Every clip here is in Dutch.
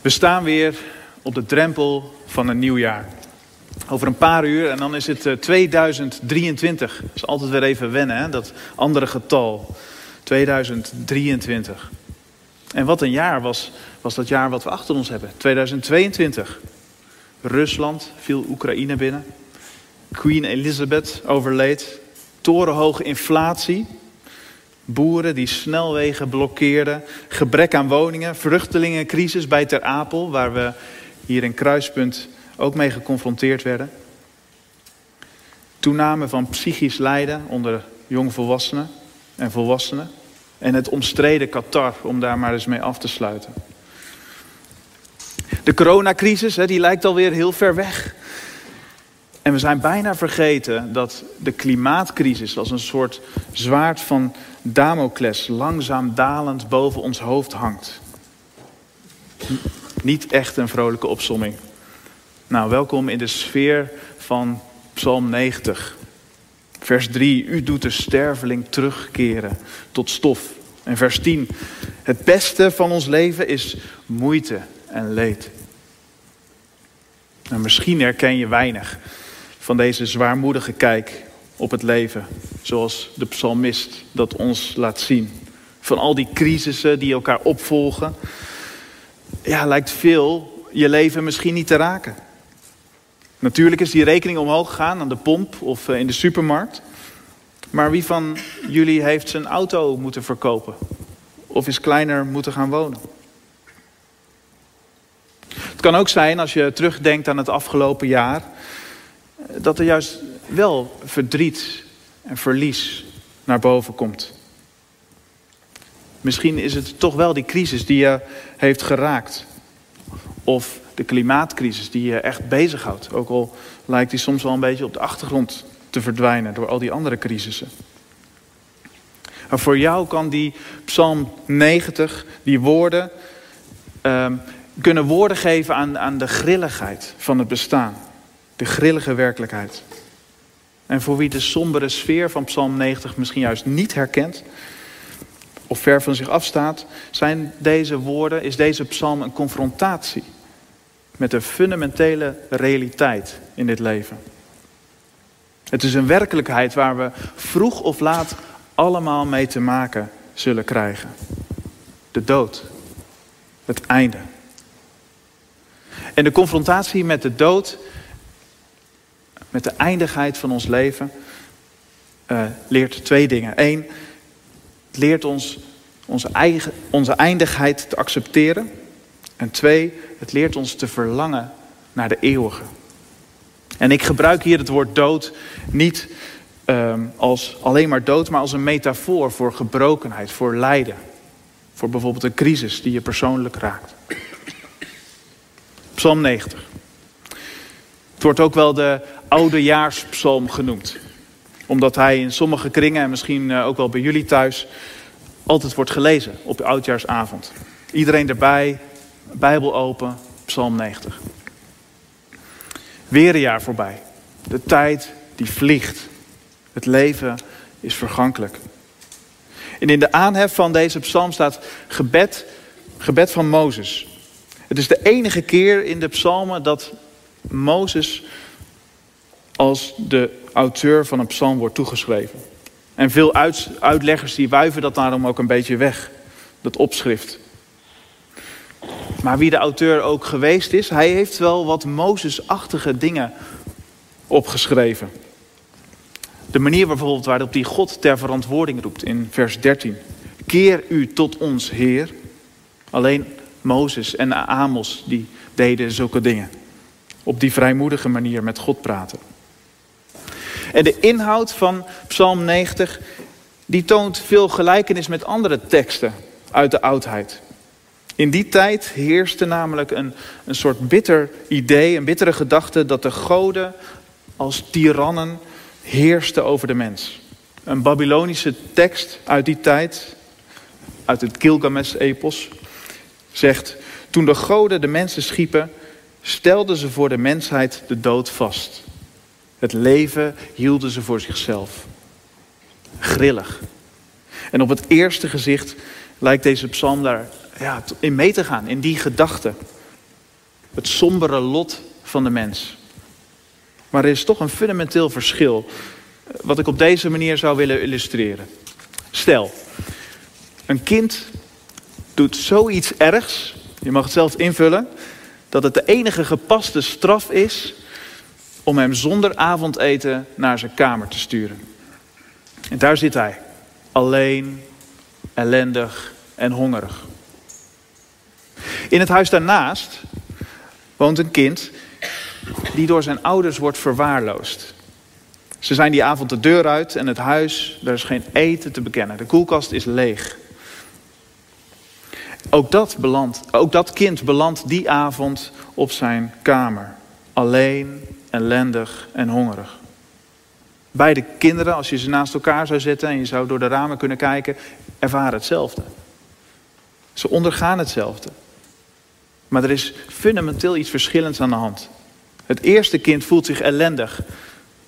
We staan weer op de drempel van een nieuw jaar. Over een paar uur en dan is het 2023. Dat is altijd weer even wennen, hè? dat andere getal. 2023. En wat een jaar was, was dat jaar wat we achter ons hebben. 2022. Rusland viel Oekraïne binnen. Queen Elizabeth overleed. Torenhoge inflatie. Boeren die snelwegen blokkeerden. Gebrek aan woningen. Vluchtelingencrisis bij Ter Apel, waar we hier in Kruispunt ook mee geconfronteerd werden. Toename van psychisch lijden onder jongvolwassenen en volwassenen. En het omstreden Qatar, om daar maar eens mee af te sluiten. De coronacrisis, die lijkt alweer heel ver weg. En we zijn bijna vergeten dat de klimaatcrisis als een soort zwaard van Damocles langzaam dalend boven ons hoofd hangt. Niet echt een vrolijke opsomming. Nou, welkom in de sfeer van Psalm 90. Vers 3, u doet de sterveling terugkeren tot stof. En vers 10, het beste van ons leven is moeite en leed. Nou, misschien herken je weinig van deze zwaarmoedige kijk op het leven, zoals de psalmist dat ons laat zien. Van al die crisissen die elkaar opvolgen, ja, lijkt veel je leven misschien niet te raken. Natuurlijk is die rekening omhoog gegaan aan de pomp of eh, in de supermarkt. Maar wie van jullie heeft zijn auto moeten verkopen? Of is kleiner moeten gaan wonen? Het kan ook zijn, als je terugdenkt aan het afgelopen jaar, dat er juist wel verdriet en verlies naar boven komt. Misschien is het toch wel die crisis die je heeft geraakt. Of de klimaatcrisis die je echt bezighoudt. Ook al lijkt die soms wel een beetje op de achtergrond te verdwijnen door al die andere crisissen. Maar voor jou kan die Psalm 90, die woorden, ehm, kunnen woorden geven aan, aan de grilligheid van het bestaan. De grillige werkelijkheid. En voor wie de sombere sfeer van Psalm 90 misschien juist niet herkent, of ver van zich afstaat, zijn deze woorden, is deze psalm een confrontatie met de fundamentele realiteit in dit leven. Het is een werkelijkheid waar we vroeg of laat allemaal mee te maken zullen krijgen. De dood. Het einde. En de confrontatie met de dood, met de eindigheid van ons leven, uh, leert twee dingen. Eén, het leert ons onze, eigen, onze eindigheid te accepteren. En twee, het leert ons te verlangen naar de eeuwige. En ik gebruik hier het woord dood niet um, als alleen maar dood, maar als een metafoor voor gebrokenheid, voor lijden. Voor bijvoorbeeld een crisis die je persoonlijk raakt. Psalm 90. Het wordt ook wel de oudejaarspsalm genoemd. Omdat hij in sommige kringen en misschien eh, ook wel bij jullie thuis altijd wordt gelezen op oudjaarsavond. Iedereen erbij, Bijbel open, Psalm 90. Weer een jaar voorbij. De tijd die vliegt. Het leven is vergankelijk. En in de aanhef van deze psalm staat gebed, gebed van Mozes. Het is de enige keer in de psalmen dat Mozes als de auteur van een psalm wordt toegeschreven. En veel uitleggers die wuiven dat daarom ook een beetje weg, dat opschrift. Maar wie de auteur ook geweest is, hij heeft wel wat Mozesachtige dingen opgeschreven. De manier bijvoorbeeld waarop die God ter verantwoording roept in vers 13. Keer u tot ons Heer. Alleen Mozes en Amos die deden zulke dingen. Op die vrijmoedige manier met God praten. En de inhoud van Psalm 90, die toont veel gelijkenis met andere teksten uit de oudheid. In die tijd heerste namelijk een, een soort bitter idee, een bittere gedachte dat de goden als tirannen heersten over de mens. Een Babylonische tekst uit die tijd, uit het Gilgamesh-epos, zegt: Toen de goden de mensen schiepen, stelden ze voor de mensheid de dood vast. Het leven hielden ze voor zichzelf. Grillig. En op het eerste gezicht lijkt deze psalm daar ja, in mee te gaan, in die gedachte het sombere lot van de mens. Maar er is toch een fundamenteel verschil, eh, wat ik op deze manier zou willen illustreren. Stel, een kind doet zoiets ergs, je mag het zelf invullen, dat het de enige gepaste straf is om hem zonder avondeten naar zijn kamer te sturen. En daar zit hij, alleen, ellendig en hongerig. In het huis daarnaast woont een kind die door zijn ouders wordt verwaarloosd. Ze zijn die avond de deur uit en het huis, daar is geen eten te bekennen. De koelkast is leeg. Ook dat, ook dat kind belandt die avond op zijn kamer. Alleen, ellendig en hongerig. Beide kinderen, als je ze naast elkaar zou zetten en je zou door de ramen kunnen kijken, ervaren hetzelfde. Ze ondergaan hetzelfde. Maar er is fundamenteel iets verschillends aan de hand. Het eerste kind voelt zich ellendig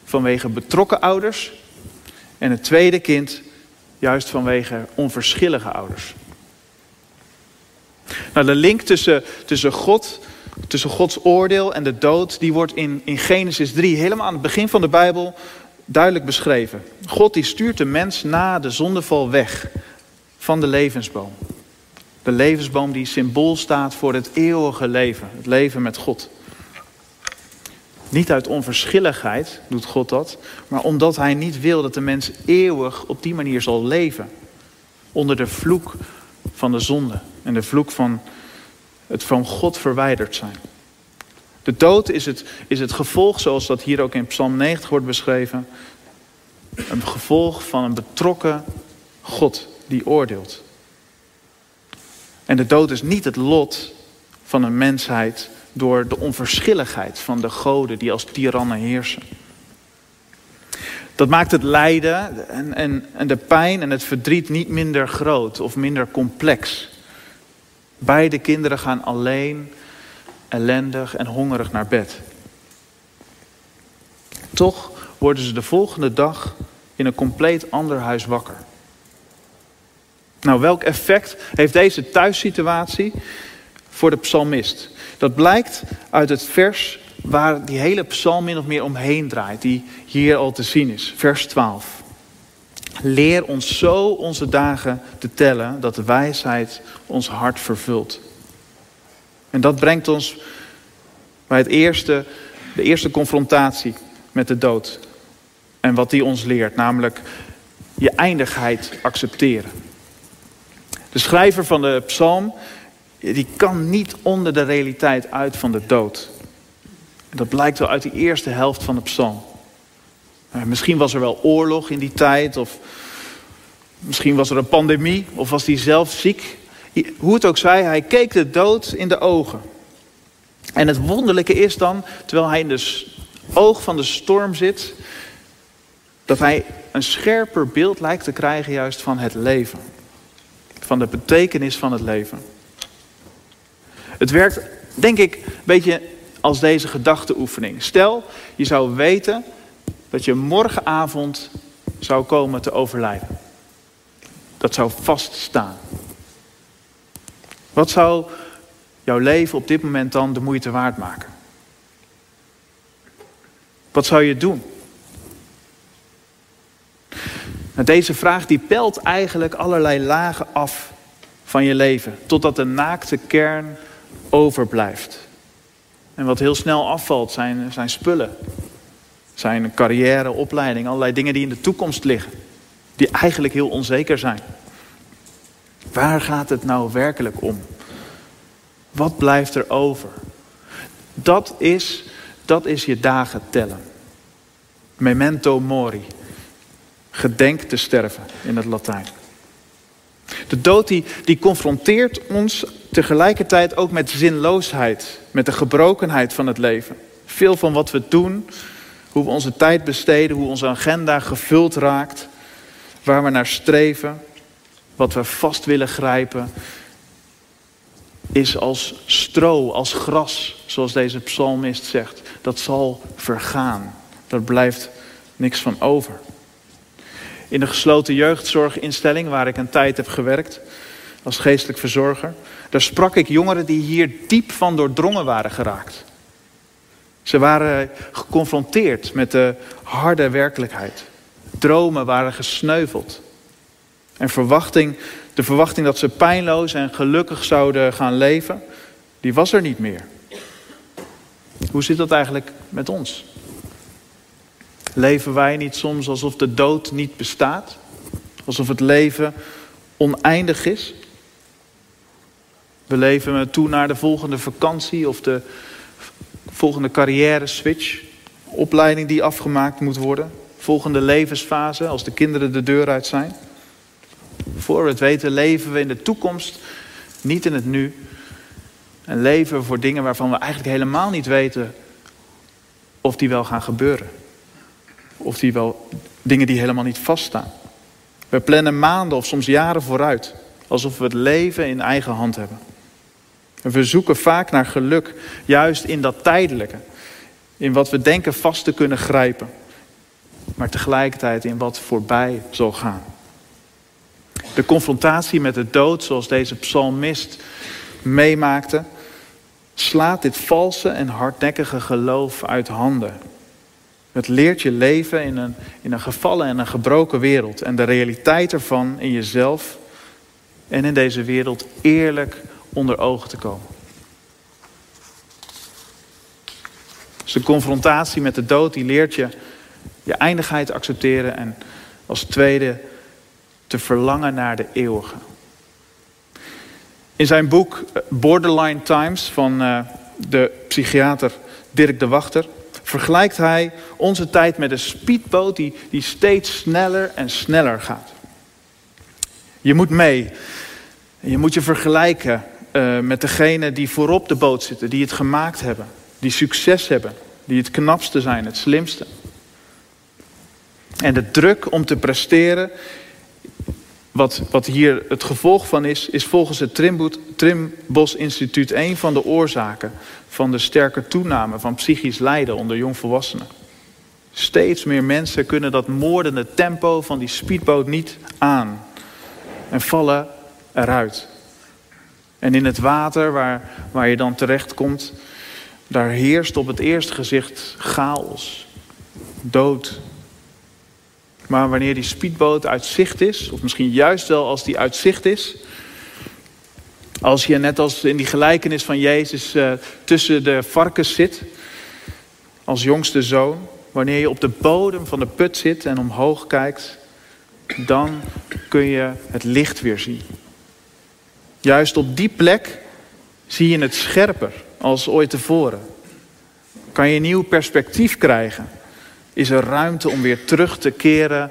vanwege betrokken ouders. En het tweede kind juist vanwege onverschillige ouders. Nou, de link tussen, tussen, God, tussen Gods oordeel en de dood, die wordt in, in Genesis 3 helemaal aan het begin van de Bijbel duidelijk beschreven. God die stuurt de mens na de zondeval weg van de levensboom. De levensboom die symbool staat voor het eeuwige leven, het leven met God. Niet uit onverschilligheid doet God dat, maar omdat Hij niet wil dat de mens eeuwig op die manier zal leven. Onder de vloek van de zonde en de vloek van het van God verwijderd zijn. De dood is het, is het gevolg, zoals dat hier ook in Psalm 90 wordt beschreven, een gevolg van een betrokken God die oordeelt. En de dood is niet het lot van een mensheid door de onverschilligheid van de goden die als tirannen heersen. Dat maakt het lijden en, en, en de pijn en het verdriet niet minder groot of minder complex. Beide kinderen gaan alleen, ellendig en hongerig naar bed. Toch worden ze de volgende dag in een compleet ander huis wakker. Nou, welk effect heeft deze thuissituatie voor de psalmist? Dat blijkt uit het vers waar die hele psalm min of meer omheen draait, die hier al te zien is, vers 12. Leer ons zo onze dagen te tellen dat de wijsheid ons hart vervult. En dat brengt ons bij het eerste, de eerste confrontatie met de dood. En wat die ons leert, namelijk je eindigheid accepteren. De schrijver van de psalm, die kan niet onder de realiteit uit van de dood. dat blijkt wel uit die eerste helft van de psalm. Eh, misschien was er wel oorlog in die tijd, of misschien was er een pandemie, of was hij zelf ziek. Hoe het ook zij, hij keek de dood in de ogen. En het wonderlijke is dan, terwijl hij in de oog van de storm zit, dat hij een scherper beeld lijkt te krijgen juist van het leven. Van de betekenis van het leven. Het werkt, denk ik, een beetje als deze gedachteoefening. Stel, je zou weten dat je morgenavond zou komen te overlijden. Dat zou vaststaan. Wat zou jouw leven op dit moment dan de moeite waard maken? Wat zou je doen? Nou, deze vraag die pelt eigenlijk allerlei lagen af van je leven, totdat de naakte kern overblijft. En wat heel snel afvalt zijn, zijn spullen, zijn carrière, opleiding, allerlei dingen die in de toekomst liggen, die eigenlijk heel onzeker zijn. Waar gaat het nou werkelijk om? Wat blijft er over? Dat is, dat is je dagen tellen. Memento mori. Gedenk te sterven in het Latijn. De dood die, die confronteert ons tegelijkertijd ook met zinloosheid, met de gebrokenheid van het leven. Veel van wat we doen, hoe we onze tijd besteden, hoe onze agenda gevuld raakt, waar we naar streven, wat we vast willen grijpen, is als stro, als gras, zoals deze psalmist zegt. Dat zal vergaan. Daar blijft niks van over. In de gesloten jeugdzorginstelling waar ik een tijd heb gewerkt, als geestelijk verzorger. Daar sprak ik jongeren die hier diep van doordrongen waren geraakt. Ze waren geconfronteerd met de harde werkelijkheid. Dromen waren gesneuveld. En verwachting, de verwachting dat ze pijnloos en gelukkig zouden gaan leven, die was er niet meer. Hoe zit dat eigenlijk met ons? Leven wij niet soms alsof de dood niet bestaat? Alsof het leven oneindig is? We leven toe naar de volgende vakantie of de volgende carrière switch. Opleiding die afgemaakt moet worden. Volgende levensfase als de kinderen de deur uit zijn. Voor we het weten leven we in de toekomst, niet in het nu. En leven we voor dingen waarvan we eigenlijk helemaal niet weten of die wel gaan gebeuren. Of die wel dingen die helemaal niet vaststaan. We plannen maanden of soms jaren vooruit. Alsof we het leven in eigen hand hebben. We zoeken vaak naar geluk, juist in dat tijdelijke. In wat we denken vast te kunnen grijpen. Maar tegelijkertijd in wat voorbij zal gaan. De confrontatie met de dood, zoals deze psalmist meemaakte, slaat dit valse en hardnekkige geloof uit handen. Het leert je leven in een, in een gevallen en een gebroken wereld. En de realiteit ervan in jezelf en in deze wereld eerlijk onder ogen te komen. Dus de confrontatie met de dood die leert je je eindigheid accepteren en als tweede te verlangen naar de eeuwige. In zijn boek eh, Borderline Times van eh, de psychiater Dirk de Wachter vergelijkt hij onze tijd met een speedboot die, die steeds sneller en sneller gaat. Je moet mee. Je moet je vergelijken uh, met degene die voorop de boot zitten, die het gemaakt hebben, die succes hebben, die het knapste zijn, het slimste. En de druk om te presteren, wat, wat hier het gevolg van is, is volgens het Trimbos Instituut een van de oorzaken van de sterke toename van psychisch lijden onder jongvolwassenen. Steeds meer mensen kunnen dat moordende tempo van die speedboot niet aan en vallen eruit. En in het water waar, waar je dan terechtkomt, daar heerst op het eerste gezicht chaos, dood. Maar wanneer die speedboot uit zicht is, of misschien juist wel als die uit zicht is, als je net als in die gelijkenis van Jezus uh, tussen de varkens zit, als jongste zoon, wanneer je op de bodem van de put zit en omhoog kijkt, dan kun je het licht weer zien. Juist op die plek zie je het scherper als ooit tevoren. Kan je een nieuw perspectief krijgen? Is er ruimte om weer terug te keren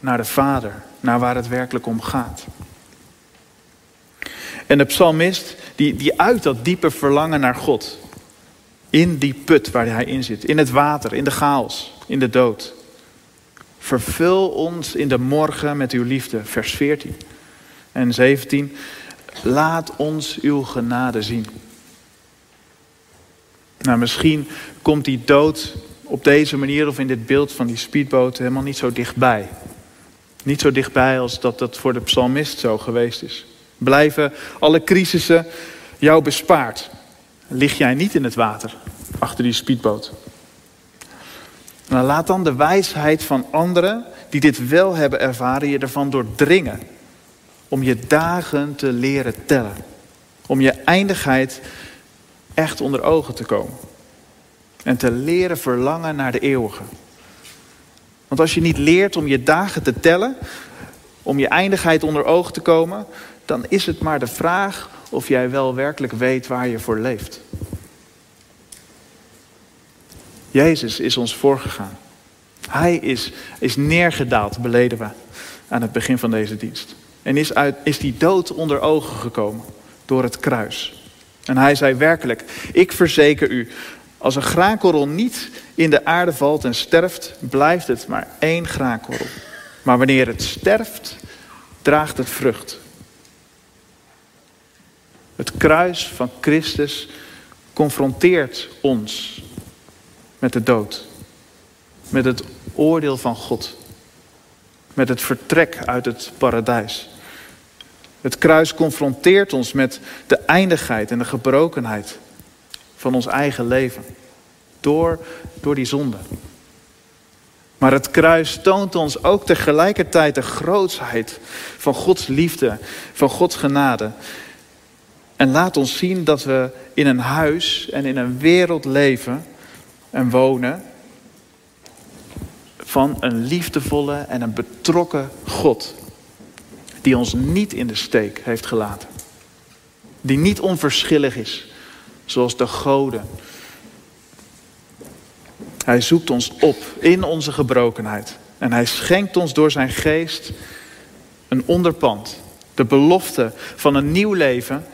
naar de Vader, naar waar het werkelijk om gaat? En de psalmist, die, die uit dat diepe verlangen naar God. In die put waar hij in zit. In het water, in de chaos, in de dood. Vervul ons in de morgen met uw liefde. Vers 14 en 17. Laat ons uw genade zien. Nou, misschien komt die dood op deze manier of in dit beeld van die speedboot helemaal niet zo dichtbij. Niet zo dichtbij als dat dat voor de psalmist zo geweest is. Blijven alle crisissen jou bespaard. Lig jij niet in het water achter die speedboot. Nou, laat dan de wijsheid van anderen die dit wel hebben ervaren je ervan doordringen om je dagen te leren tellen. Om je eindigheid echt onder ogen te komen. En te leren verlangen naar de eeuwige. Want als je niet leert om je dagen te tellen, om je eindigheid onder ogen te komen, dan is het maar de vraag of jij wel werkelijk weet waar je voor leeft. Jezus is ons voorgegaan. Hij is, is neergedaald, beleden we aan het begin van deze dienst. En is, uit, is die dood onder ogen gekomen door het kruis. En hij zei werkelijk, ik verzeker u, als een graankorrel niet in de aarde valt en sterft, blijft het maar één graankorrel. Maar wanneer het sterft, draagt het vrucht. Het kruis van Christus confronteert ons met de dood. Met het oordeel van God. Met het vertrek uit het paradijs. Het kruis confronteert ons met de eindigheid en de gebrokenheid van ons eigen leven. Door, door die zonde. Maar het kruis toont ons ook tegelijkertijd de grootsheid van Gods liefde, van Gods genade. En laat ons zien dat we in een huis en in een wereld leven en wonen van een liefdevolle en een betrokken God. Die ons niet in de steek heeft gelaten. Die niet onverschillig is, zoals de goden. Hij zoekt ons op in onze gebrokenheid. En hij schenkt ons door zijn geest een onderpand. De belofte van een nieuw leven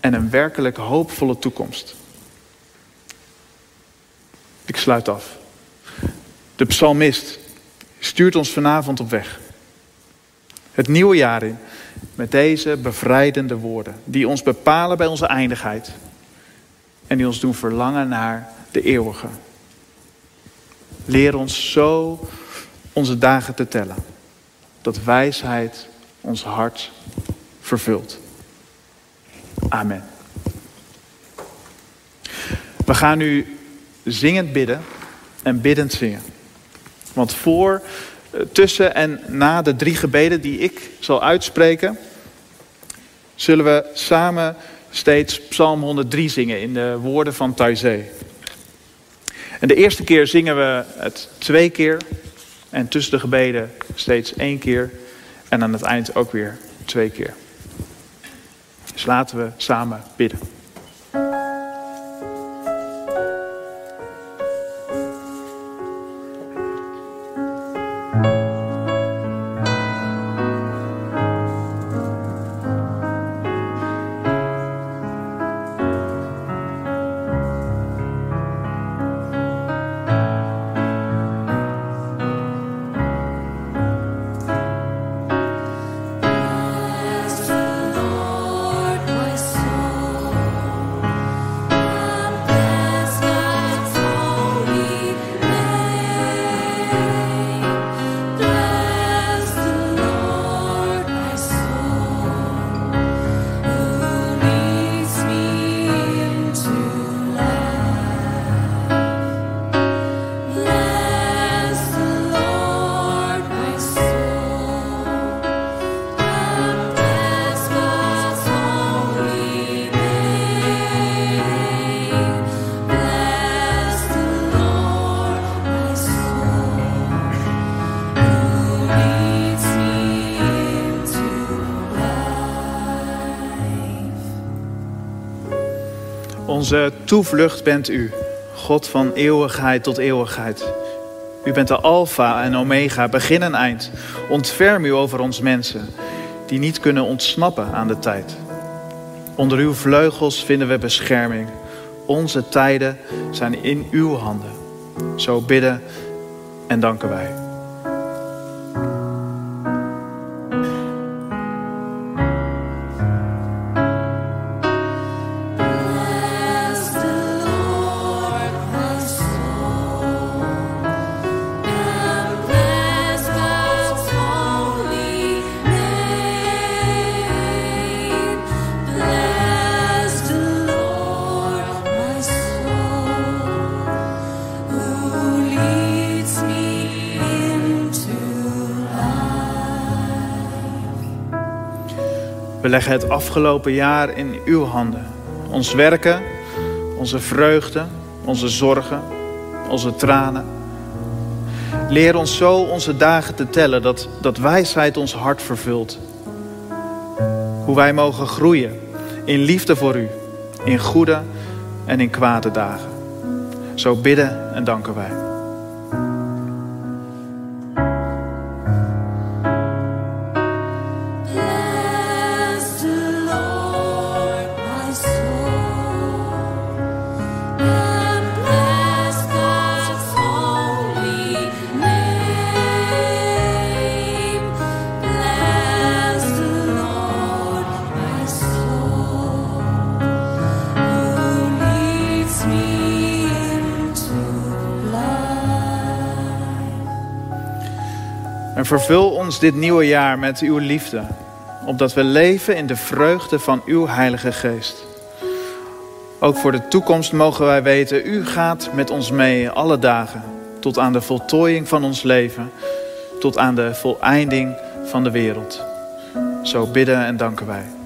en een werkelijk hoopvolle toekomst. Ik sluit af. De psalmist stuurt ons vanavond op weg. Het nieuwe jaar in met deze bevrijdende woorden. Die ons bepalen bij onze eindigheid. En die ons doen verlangen naar de eeuwige. Leer ons zo onze dagen te tellen. Dat wijsheid ons hart vervult. Amen. We gaan nu zingend bidden en biddend zingen. Want voor, tussen en na de drie gebeden die ik zal uitspreken, zullen we samen steeds Psalm 103 zingen in de woorden van Taizé. En de eerste keer zingen we het twee keer. En tussen de gebeden steeds één keer. En aan het eind ook weer twee keer. Dus laten we samen bidden. Onze toevlucht bent u, God van eeuwigheid tot eeuwigheid. U bent de Alpha en Omega, begin en eind. Ontferm u over ons mensen, die niet kunnen ontsnappen aan de tijd. Onder uw vleugels vinden we bescherming. Onze tijden zijn in uw handen. Zo bidden en danken wij. We leggen het afgelopen jaar in uw handen. Ons werken, onze vreugde, onze zorgen, onze tranen. Leer ons zo onze dagen te tellen dat, dat wijsheid ons hart vervult. Hoe wij mogen groeien in liefde voor u, in goede en in kwade dagen. Zo bidden en danken wij. Vervul ons dit nieuwe jaar met uw liefde, opdat we leven in de vreugde van uw Heilige Geest. Ook voor de toekomst mogen wij weten, u gaat met ons mee alle dagen, tot aan de voltooiing van ons leven, tot aan de voleinding van de wereld. Zo bidden en danken wij.